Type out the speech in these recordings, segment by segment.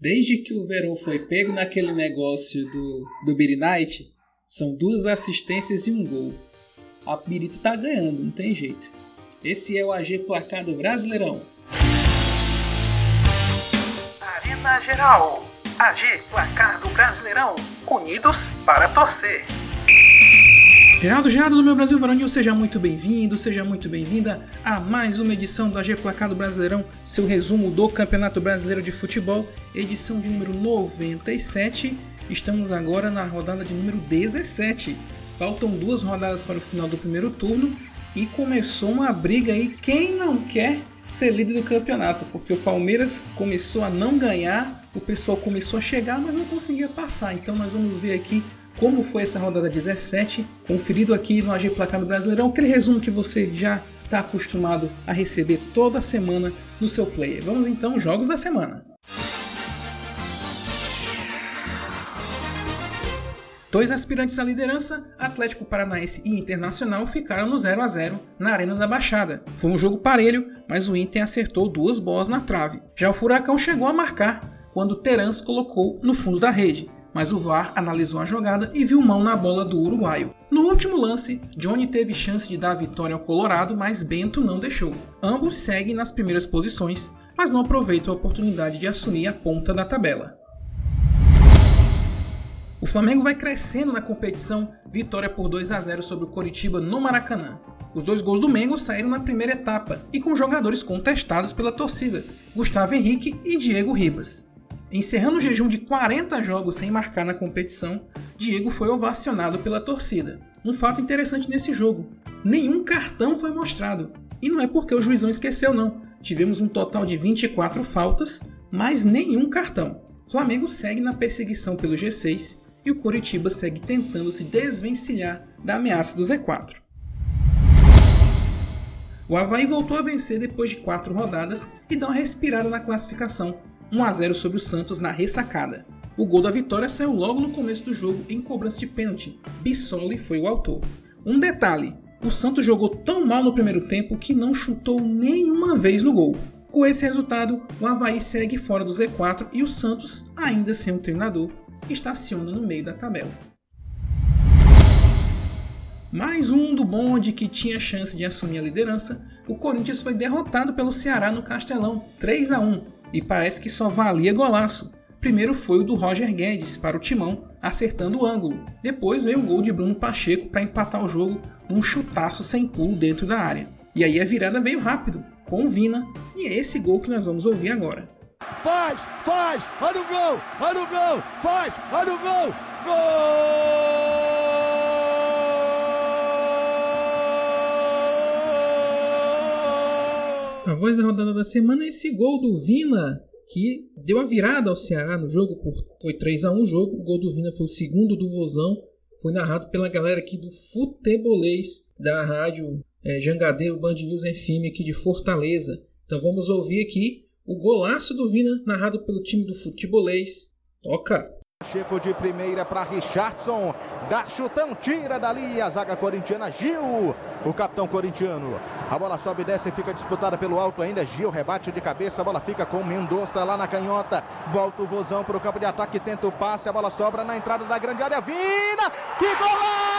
Desde que o Verão foi pego naquele negócio do, do Beat Night, são duas assistências e um gol. A Pirita tá ganhando, não tem jeito. Esse é o AG Placar do Brasileirão. Arena Geral. AG Placar do Brasileirão. Unidos para torcer. Geraldo Geraldo do meu Brasil Varonil, seja muito bem-vindo, seja muito bem-vinda a mais uma edição do AG Placar do Brasileirão, seu resumo do Campeonato Brasileiro de Futebol, edição de número 97. Estamos agora na rodada de número 17. Faltam duas rodadas para o final do primeiro turno e começou uma briga aí. Quem não quer ser líder do campeonato? Porque o Palmeiras começou a não ganhar, o pessoal começou a chegar, mas não conseguia passar. Então nós vamos ver aqui como foi essa rodada 17, conferido aqui no AG Placar do Brasileirão, aquele resumo que você já está acostumado a receber toda semana no seu player. Vamos então jogos da semana. Dois aspirantes à liderança, Atlético Paranaense e Internacional, ficaram no 0 a 0 na Arena da Baixada. Foi um jogo parelho, mas o Inter acertou duas bolas na trave. Já o Furacão chegou a marcar quando Terans colocou no fundo da rede, mas o VAR analisou a jogada e viu mão na bola do uruguaio. No último lance, Johnny teve chance de dar a vitória ao Colorado, mas Bento não deixou. Ambos seguem nas primeiras posições, mas não aproveitam a oportunidade de assumir a ponta da tabela. O Flamengo vai crescendo na competição, vitória por 2 a 0 sobre o Coritiba no Maracanã. Os dois gols do Mengo saíram na primeira etapa e com jogadores contestados pela torcida, Gustavo Henrique e Diego Ribas. Encerrando o jejum de 40 jogos sem marcar na competição, Diego foi ovacionado pela torcida. Um fato interessante nesse jogo: nenhum cartão foi mostrado. E não é porque o juizão esqueceu, não. Tivemos um total de 24 faltas, mas nenhum cartão. Flamengo segue na perseguição pelo G6 e o Coritiba segue tentando se desvencilhar da ameaça do Z4. O Havaí voltou a vencer depois de quatro rodadas e dá uma respirada na classificação, 1 a 0 sobre o Santos na ressacada. O gol da vitória saiu logo no começo do jogo em cobrança de pênalti. Bissoli foi o autor. Um detalhe: o Santos jogou tão mal no primeiro tempo que não chutou nenhuma vez no gol. Com esse resultado, o Havaí segue fora do Z4 e o Santos, ainda sem um treinador, estaciona no meio da tabela. Mais um do bonde que tinha chance de assumir a liderança, o Corinthians foi derrotado pelo Ceará no Castelão, 3 a 1, e parece que só valia golaço. Primeiro foi o do Roger Guedes para o Timão, acertando o ângulo. Depois veio o gol de Bruno Pacheco para empatar o jogo num chutaço sem pulo dentro da área. E aí a virada veio rápido, com o Vina, e é esse gol que nós vamos ouvir agora faz, faz, olha o gol, olha o gol, faz, olha o gol, gol! A voz da rodada da semana é esse gol do Vina, que deu a virada ao Ceará no jogo, por, foi 3 a 1 o jogo, o gol do Vina foi o segundo do Vozão, foi narrado pela galera aqui do Futebolês, da rádio é, Jangadeiro Band News FM aqui de Fortaleza. Então vamos ouvir aqui o golaço do Vina, narrado pelo time do futebolês. Toca! Checo de primeira para Richardson, dá chutão, tira dali a zaga corintiana, Gil, o capitão corintiano. A bola sobe e desce fica disputada pelo alto ainda, Gil rebate de cabeça, a bola fica com Mendonça lá na canhota, volta o Vozão para o campo de ataque, tenta o passe, a bola sobra na entrada da grande área, Vina, que golaço!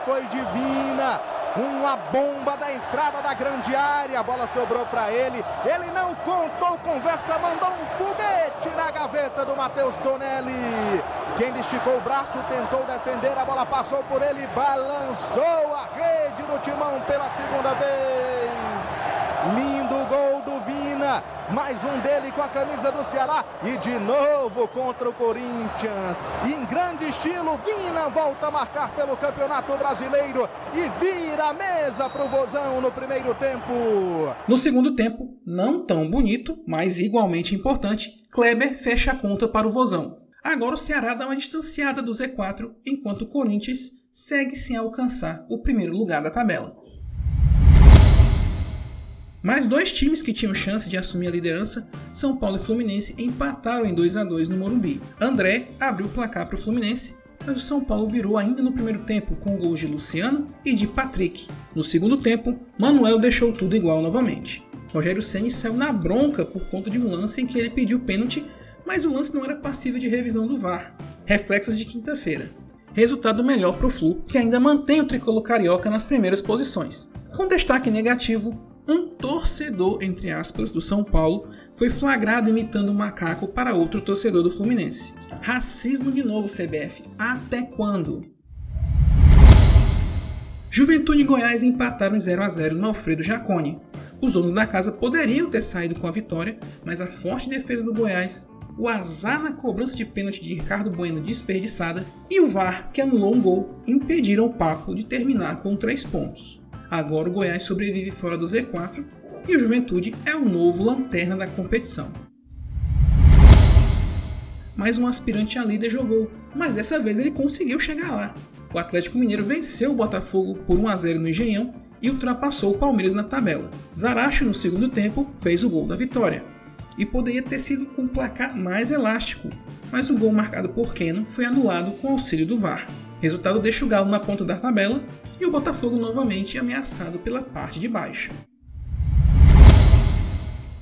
Foi divina. Uma bomba da entrada da grande área. A bola sobrou para ele. Ele não contou conversa, mandou um foguete na gaveta do Matheus Tonelli. Quem esticou o braço tentou defender. A bola passou por ele, balançou a rede do timão pela segunda vez. Gol Mais um dele com a camisa do Ceará. E de novo contra o Corinthians. Em grande estilo, Vina volta a marcar pelo Campeonato Brasileiro. E vira a mesa para o Vozão no primeiro tempo. No segundo tempo, não tão bonito, mas igualmente importante, Kleber fecha a conta para o Vozão. Agora o Ceará dá uma distanciada do Z4, enquanto o Corinthians segue sem alcançar o primeiro lugar da tabela. Mais dois times que tinham chance de assumir a liderança, São Paulo e Fluminense, empataram em 2 a 2 no Morumbi. André abriu o placar para o Fluminense, mas o São Paulo virou ainda no primeiro tempo com gols de Luciano e de Patrick. No segundo tempo, Manuel deixou tudo igual novamente. Rogério Ceni saiu na bronca por conta de um lance em que ele pediu pênalti, mas o lance não era passível de revisão do VAR. Reflexos de quinta-feira. Resultado melhor para o Flu, que ainda mantém o tricolor carioca nas primeiras posições. Com destaque negativo, um torcedor, entre aspas, do São Paulo foi flagrado imitando um macaco para outro torcedor do Fluminense. Racismo de novo, CBF. Até quando? Juventude e Goiás empataram 0 a 0 no Alfredo Jaconi. Os donos da casa poderiam ter saído com a vitória, mas a forte defesa do Goiás, o azar na cobrança de pênalti de Ricardo Bueno desperdiçada e o VAR, que anulou um gol, impediram o Papo de terminar com 3 pontos. Agora o Goiás sobrevive fora do Z4 e o Juventude é o novo lanterna da competição. Mais um aspirante a líder jogou, mas dessa vez ele conseguiu chegar lá. O Atlético Mineiro venceu o Botafogo por 1 a 0 no Engenhão e ultrapassou o Palmeiras na tabela. Zaracho, no segundo tempo, fez o gol da vitória. E poderia ter sido com um placar mais elástico, mas o gol marcado por Keno foi anulado com auxílio do VAR. Resultado deixa o Galo na ponta da tabela e o Botafogo novamente ameaçado pela parte de baixo.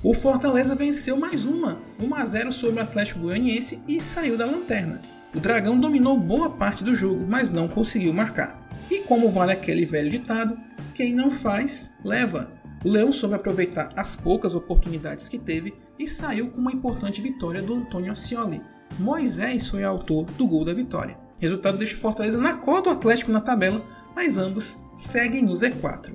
O Fortaleza venceu mais uma, 1 a 0 sobre o Atlético Goianiense e saiu da lanterna. O Dragão dominou boa parte do jogo, mas não conseguiu marcar. E como vale aquele velho ditado, quem não faz, leva. O Leão soube aproveitar as poucas oportunidades que teve e saiu com uma importante vitória do Antônio Ascioli. Moisés foi autor do gol da vitória. Resultado deixa o Fortaleza na cor do Atlético na tabela, mas ambos seguem no Z4.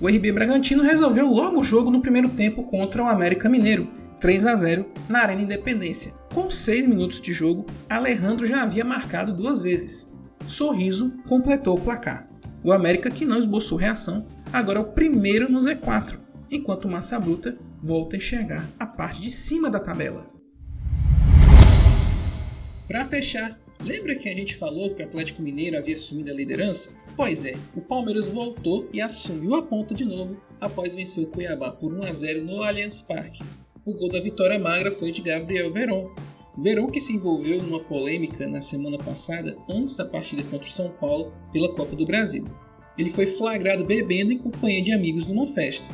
O RB Bragantino resolveu logo o jogo no primeiro tempo contra o América Mineiro, 3 a 0 na Arena Independência. Com 6 minutos de jogo, Alejandro já havia marcado duas vezes. Sorriso completou o placar. O América, que não esboçou reação, agora é o primeiro no Z4, enquanto Massa Bruta volta a enxergar a parte de cima da tabela. Para fechar, Lembra que a gente falou que o Atlético Mineiro havia assumido a liderança? Pois é, o Palmeiras voltou e assumiu a ponta de novo após vencer o Cuiabá por 1 a 0 no Allianz Parque. O gol da vitória magra foi de Gabriel Veron. Veron que se envolveu numa polêmica na semana passada, antes da partida contra o São Paulo pela Copa do Brasil. Ele foi flagrado bebendo em companhia de amigos numa festa.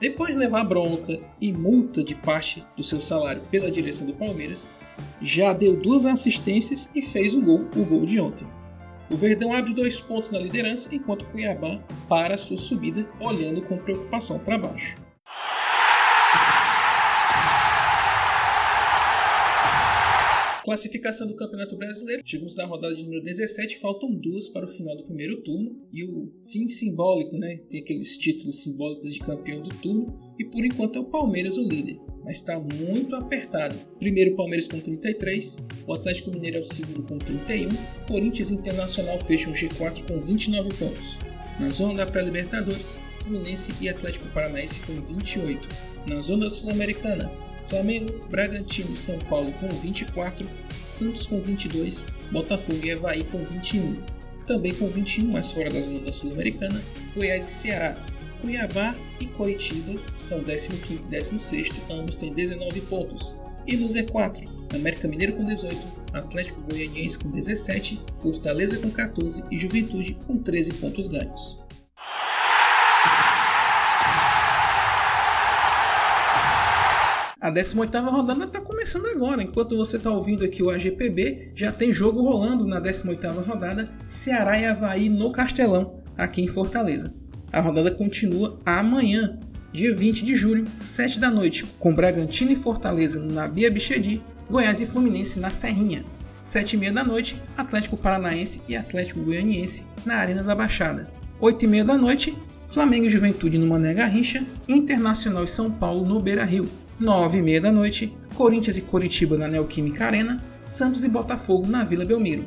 Depois de levar bronca e multa de parte do seu salário pela direção do Palmeiras, já deu duas assistências e fez o gol, o gol de ontem. O Verdão abre dois pontos na liderança, enquanto o Cuiabá para sua subida, olhando com preocupação para baixo. Classificação do Campeonato Brasileiro. Chegamos na rodada de número 17, faltam duas para o final do primeiro turno. E o fim simbólico, né? Tem aqueles títulos simbólicos de campeão do turno. E por enquanto é o Palmeiras o líder mas está muito apertado. Primeiro Palmeiras com 33, o Atlético Mineiro é o segundo com 31, Corinthians Internacional fecham o G4 com 29 pontos. Na zona da pré-Libertadores, Fluminense e Atlético Paranaense com 28. Na zona sul-americana, Flamengo, Bragantino e São Paulo com 24, Santos com 22, Botafogo e Havaí com 21. Também com 21, mais fora da zona da Sul-Americana, Goiás e Ceará Cuiabá e Coritiba são 15 e 16, ambos têm 19 pontos. E no Z4, América Mineiro com 18, Atlético Goianiense com 17, Fortaleza com 14 e Juventude com 13 pontos ganhos. A 18ª rodada está começando agora. Enquanto você está ouvindo aqui o AGPB, já tem jogo rolando na 18ª rodada, Ceará e Havaí no Castelão, aqui em Fortaleza. A rodada continua amanhã, dia 20 de julho, 7 da noite, com Bragantino e Fortaleza na Bia Bichedi, Goiás e Fluminense na Serrinha. 7 e meia da noite, Atlético Paranaense e Atlético Goianiense na Arena da Baixada. 8 e meia da noite, Flamengo e Juventude no Mané Garrincha, Internacional e São Paulo no Beira Rio. 9 e meia da noite, Corinthians e Coritiba na Neoquímica Arena, Santos e Botafogo na Vila Belmiro.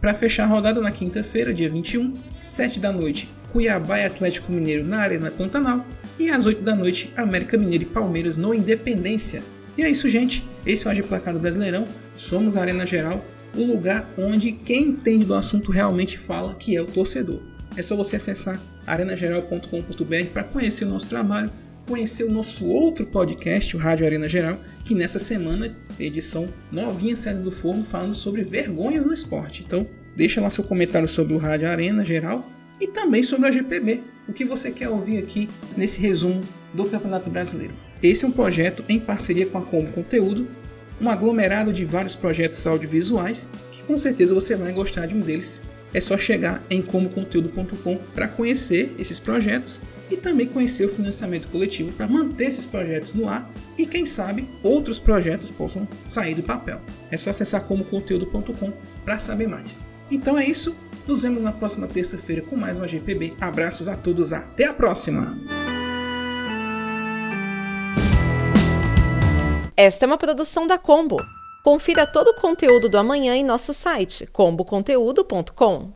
Para fechar a rodada na quinta-feira, dia 21, 7 da noite, Cuiabá e Atlético Mineiro na Arena Pantanal e às 8 da noite, América Mineiro e Palmeiras no Independência. E é isso, gente. Esse é o AG Placado Brasileirão. Somos a Arena Geral, o lugar onde quem entende do assunto realmente fala, que é o torcedor. É só você acessar arenageral.com.br para conhecer o nosso trabalho, conhecer o nosso outro podcast, o Rádio Arena Geral, que nessa semana, edição novinha saindo do forno, falando sobre vergonhas no esporte. Então, deixa lá seu comentário sobre o Rádio Arena Geral e também sobre a GPB, o que você quer ouvir aqui nesse resumo do Campeonato Brasileiro. Esse é um projeto em parceria com a Combo Conteúdo, um aglomerado de vários projetos audiovisuais que com certeza você vai gostar de um deles. É só chegar em comoconteúdo.com para conhecer esses projetos e também conhecer o financiamento coletivo para manter esses projetos no ar e quem sabe outros projetos possam sair do papel. É só acessar comoconteúdo.com para saber mais. Então é isso, nos vemos na próxima terça-feira com mais um AGPB. Abraços a todos, até a próxima! Esta é uma produção da Combo. Confira todo o conteúdo do amanhã em nosso site comboconteúdo.com.